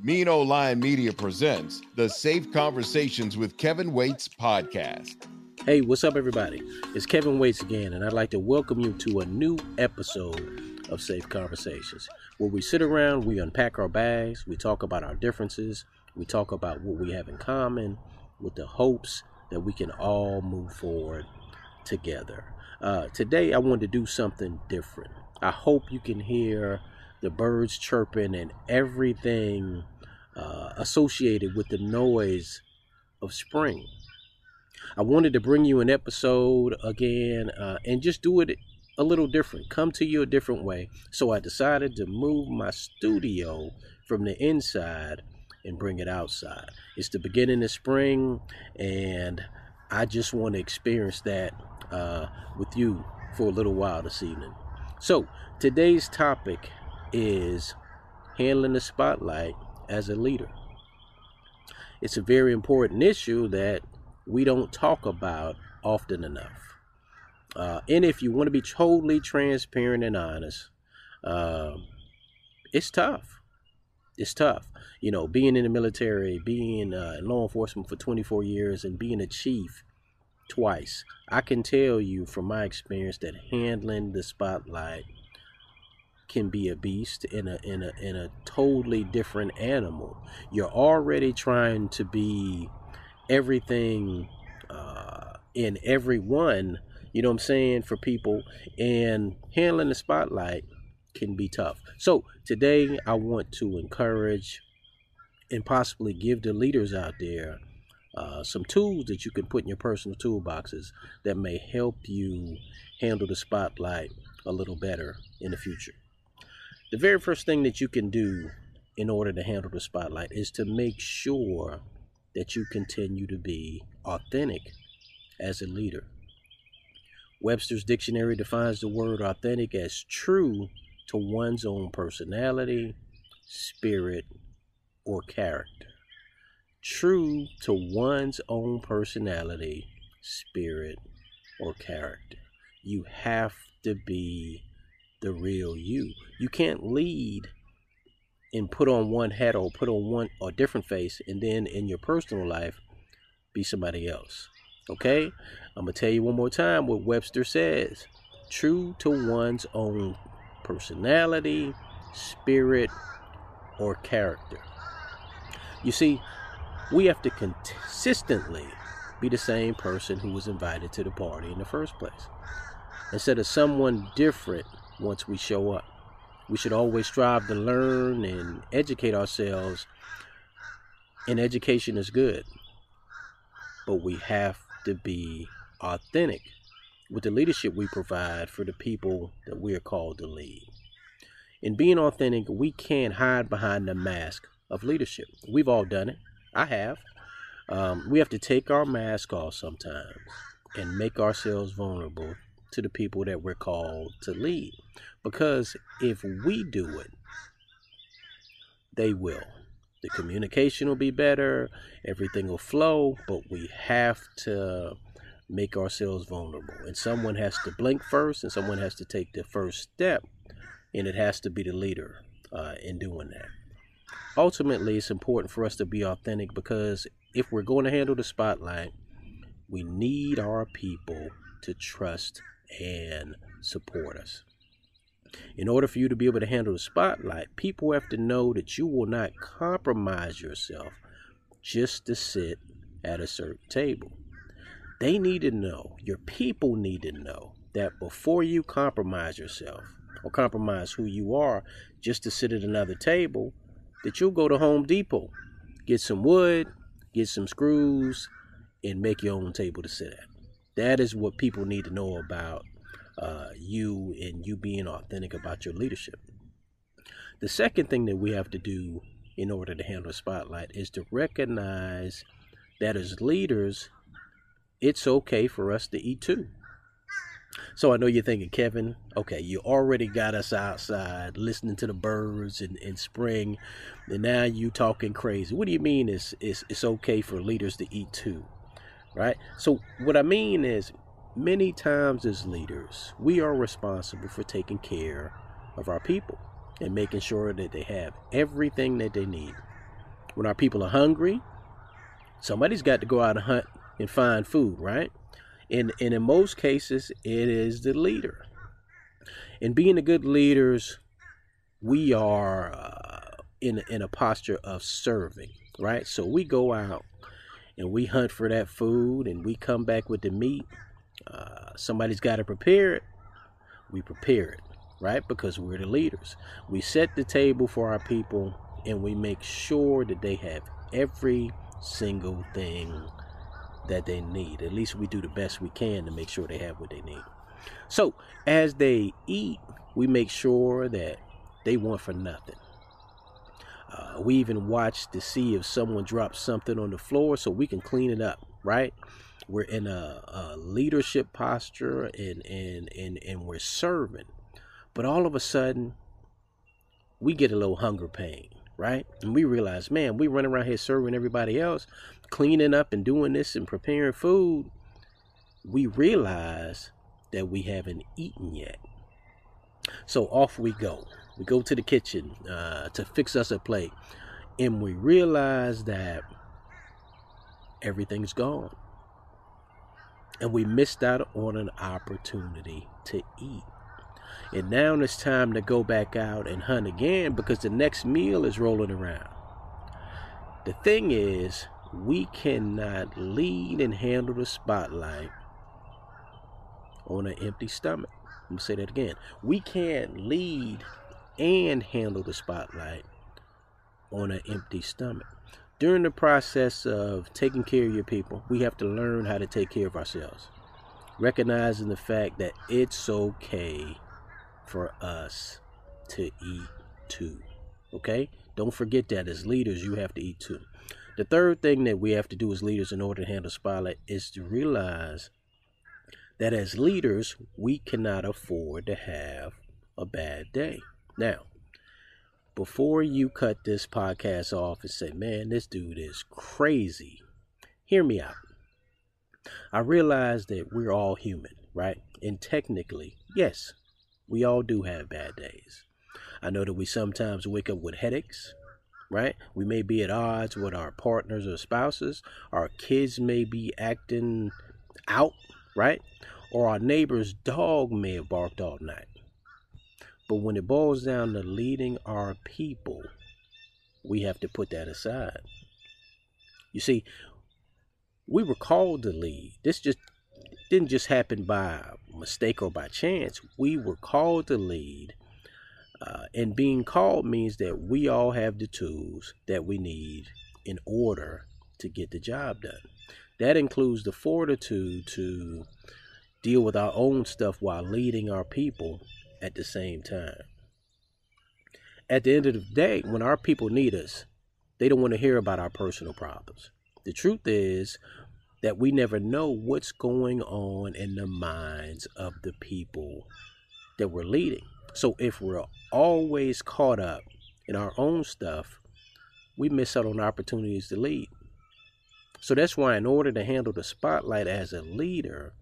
Mean Old Lion Media presents the Safe Conversations with Kevin Waits podcast. Hey, what's up, everybody? It's Kevin Waits again, and I'd like to welcome you to a new episode of Safe Conversations, where we sit around, we unpack our bags, we talk about our differences, we talk about what we have in common, with the hopes that we can all move forward together. Uh, today, I wanted to do something different. I hope you can hear the birds chirping and everything uh, associated with the noise of spring. I wanted to bring you an episode again uh, and just do it a little different, come to you a different way. So I decided to move my studio from the inside and bring it outside. It's the beginning of spring, and I just want to experience that uh, with you for a little while this evening. So today's topic is handling the spotlight as a leader. It's a very important issue that we don't talk about often enough. Uh, and if you want to be totally transparent and honest, uh, it's tough. It's tough. You know, being in the military, being uh, in law enforcement for 24 years, and being a chief twice, I can tell you from my experience that handling the spotlight can be a beast in a in a in a totally different animal. You're already trying to be everything uh, in everyone. You know what I'm saying for people, and handling the spotlight can be tough. So today, I want to encourage and possibly give the leaders out there uh, some tools that you can put in your personal toolboxes that may help you handle the spotlight a little better in the future. The very first thing that you can do in order to handle the spotlight is to make sure that you continue to be authentic as a leader. Webster's dictionary defines the word authentic as true to one's own personality, spirit, or character. True to one's own personality, spirit, or character. You have to be the real you. You can't lead and put on one hat or put on one or different face and then in your personal life be somebody else. Okay? I'm going to tell you one more time what Webster says. True to one's own personality, spirit, or character. You see, we have to consistently be the same person who was invited to the party in the first place. Instead of someone different once we show up. We should always strive to learn and educate ourselves, and education is good. But we have to be authentic with the leadership we provide for the people that we are called to lead. In being authentic, we can't hide behind the mask of leadership. We've all done it. I have. Um, we have to take our mask off sometimes and make ourselves vulnerable to the people that we're called to lead. Because if we do it, they will. The communication will be better, everything will flow, but we have to make ourselves vulnerable. And someone has to blink first, and someone has to take the first step, and it has to be the leader uh, in doing that. Ultimately, it's important for us to be authentic because if we're going to handle the spotlight, we need our people to trust and support us. In order for you to be able to handle the spotlight, people have to know that you will not compromise yourself just to sit at a certain table. They need to know, your people need to know, that before you compromise yourself or compromise who you are just to sit at another table, that you'll go to Home Depot, get some wood, get some screws, and make your own table to sit at. That is what people need to know about uh, you and you being authentic about your leadership. The second thing that we have to do in order to handle spotlight is to recognize that as leaders, it's okay for us to eat too. So I know you're thinking, Kevin, okay, you already got us outside listening to the birds in, in spring, and now you talking crazy. What do you mean it's, it's, it's okay for leaders to eat too? Right? So what I mean is many times as leaders, we are responsible for taking care of our people and making sure that they have everything that they need. When our people are hungry, somebody's got to go out and hunt and find food, right? And, and in most cases, it is the leader. And being the good leaders, we are uh, in, in a posture of serving, right? So we go out and we hunt for that food and we come back with the meat. Uh, somebody's got to prepare it. We prepare it, right? Because we're the leaders. We set the table for our people and we make sure that they have every single thing that they need. At least we do the best we can to make sure they have what they need. So as they eat, we make sure that they want for nothing. Uh, we even watch to see if someone drops something on the floor so we can clean it up, right? We're in a, a leadership posture and, and, and, and we're serving. But all of a sudden, we get a little hunger pain, right? And we realize, man, we run around here serving everybody else, cleaning up and doing this and preparing food, we realize that we haven't eaten yet. So off we go. We go to the kitchen uh, to fix us a plate, and we realize that everything's gone. And we missed out on an opportunity to eat. And now it's time to go back out and hunt again because the next meal is rolling around. The thing is, we cannot lead and handle the spotlight on an empty stomach. Let me say that again. We can't lead and handle the spotlight on an empty stomach. During the process of taking care of your people, we have to learn how to take care of ourselves. Recognizing the fact that it's okay for us to eat too. Okay? Don't forget that as leaders, you have to eat too. The third thing that we have to do as leaders in order to handle spotlight is to realize that as leaders, we cannot afford to have a bad day. Now, before you cut this podcast off and say, man, this dude is crazy, hear me out. I realize that we're all human, right? And technically, yes, we all do have bad days. I know that we sometimes wake up with headaches, right? We may be at odds with our partners or spouses. Our kids may be acting out, right? Or our neighbor's dog may have barked all night. But when it boils down to leading our people, we have to put that aside. You see, we were called to lead. This just didn't just happen by mistake or by chance. We were called to lead uh, and being called means that we all have the tools that we need in order to get the job done. That includes the fortitude to deal with our own stuff while leading our people at the same time. At the end of the day, when our people need us, they don't want to hear about our personal problems. The truth is that we never know what's going on in the minds of the people that we're leading. So if we're always caught up in our own stuff, we miss out on opportunities to lead. So that's why, in order to handle the spotlight as a leader,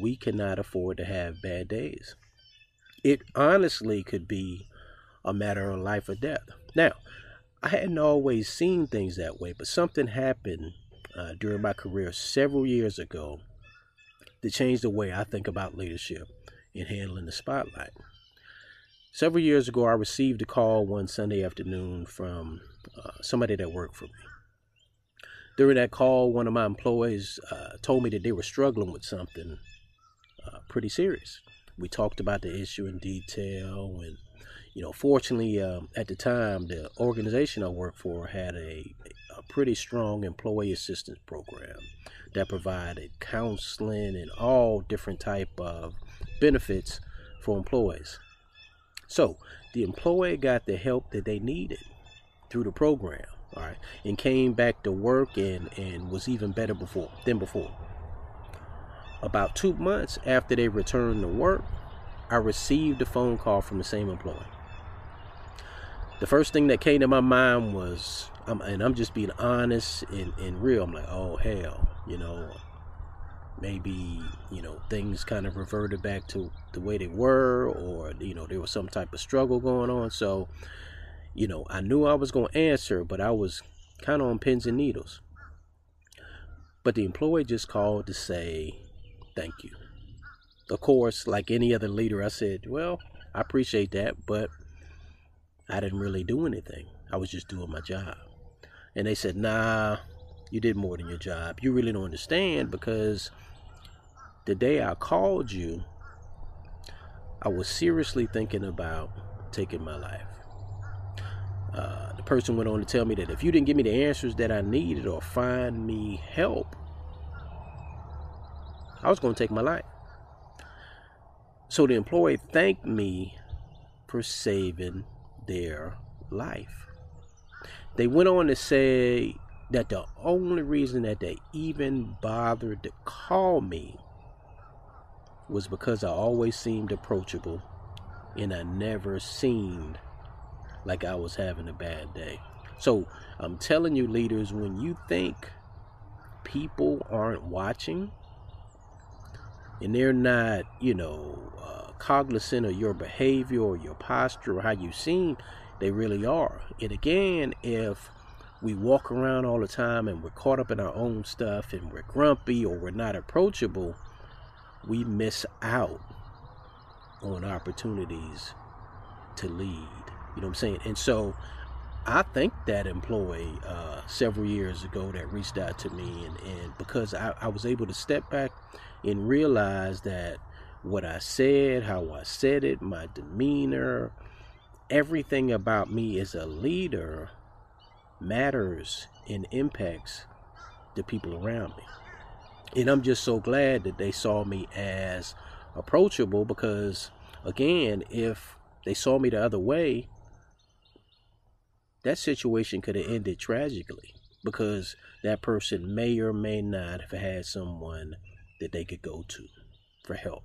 we cannot afford to have bad days. It honestly could be a matter of life or death. Now, I hadn't always seen things that way, but something happened uh, during my career several years ago to change the way I think about leadership and handling the spotlight. Several years ago, I received a call one Sunday afternoon from uh, somebody that worked for me. During that call, one of my employees uh, told me that they were struggling with something uh, pretty serious. We talked about the issue in detail, and you know, fortunately, um, at the time, the organization I worked for had a, a pretty strong employee assistance program that provided counseling and all different type of benefits for employees. So the employee got the help that they needed through the program, all right, and came back to work and and was even better before than before. About two months after they returned to work, I received a phone call from the same employee. The first thing that came to my mind was, and I'm just being honest and, and real. I'm like, oh hell, you know, maybe you know things kind of reverted back to the way they were, or you know there was some type of struggle going on. So, you know, I knew I was going to answer, but I was kind of on pins and needles. But the employee just called to say, thank you. Of course, like any other leader, I said, well, I appreciate that, but I didn't really do anything. I was just doing my job. And they said, nah, you did more than your job. You really don't understand because the day I called you, I was seriously thinking about taking my life. Uh, the person went on to tell me that if you didn't give me the answers that I needed or find me help, I was going to take my life. So the employee thanked me for saving their life. They went on to say that the only reason that they even bothered to call me was because I always seemed approachable and I never seemed like I was having a bad day. So I'm telling you, leaders, when you think people aren't watching, and they're not, you know, uh, cognizant of your behavior or your posture or how you seem, they really are. And again, if we walk around all the time and we're caught up in our own stuff and we're grumpy or we're not approachable, we miss out on opportunities to lead. You know what I'm saying? And so I think that employee uh, several years ago that reached out to me, and, and because I, I was able to step back and realize that what I said, how I said it, my demeanor, everything about me as a leader matters and impacts the people around me. And I'm just so glad that they saw me as approachable because, again, if they saw me the other way, that situation could have ended tragically because that person may or may not have had someone that they could go to for help.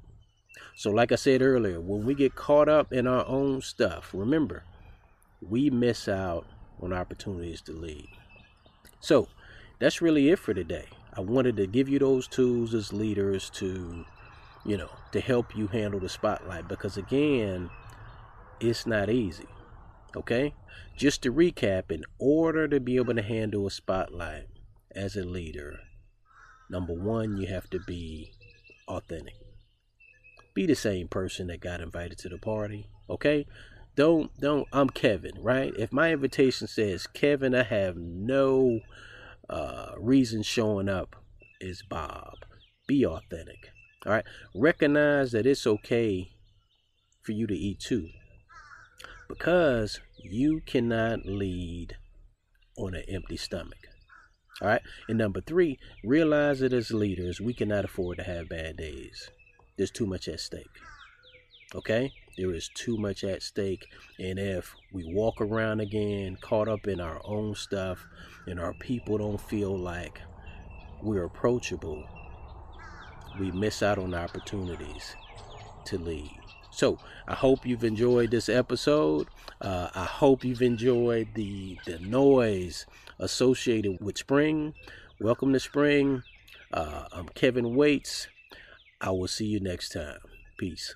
So, like I said earlier, when we get caught up in our own stuff, remember, we miss out on opportunities to lead. So, that's really it for today. I wanted to give you those tools as leaders to, you know, to help you handle the spotlight because, again, it's not easy. Okay? Just to recap, in order to be able to handle a spotlight as a leader, Number one, you have to be authentic. Be the same person that got invited to the party. Okay? Don't don't I'm Kevin, right? If my invitation says Kevin, I have no uh, reason showing up is Bob. Be authentic. All right. Recognize that it's okay for you to eat too. Because you cannot lead on an empty stomach. All right. And number three, realize that as leaders, we cannot afford to have bad days. There's too much at stake. Okay? There is too much at stake. And if we walk around again caught up in our own stuff and our people don't feel like we're approachable, we miss out on opportunities to lead. So I hope you've enjoyed this episode. Uh, I hope you've enjoyed the the noise associated with spring. Welcome to spring. Uh, I'm Kevin Waits. I will see you next time. Peace.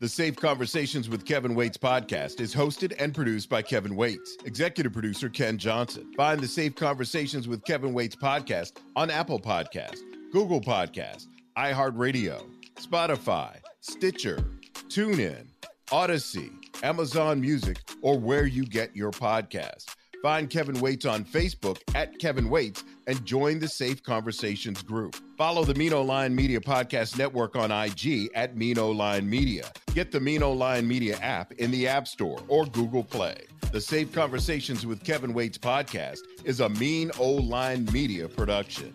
The Safe Conversations with Kevin Waits podcast is hosted and produced by Kevin Waits, executive producer Ken Johnson. Find the Safe Conversations with Kevin Waits podcast on Apple Podcast, Google Podcast, iHeartRadio, Spotify, Stitcher, TuneIn, Odyssey, Amazon Music, or where you get your podcast. Find Kevin Waits on Facebook at Kevin Waits and join the Safe Conversations group. Follow the Mean Line Media Podcast Network on IG at Mean Line Media. Get the Mean Line Media app in the App Store or Google Play. The Safe Conversations with Kevin Waits podcast is a Mean O Line Media production.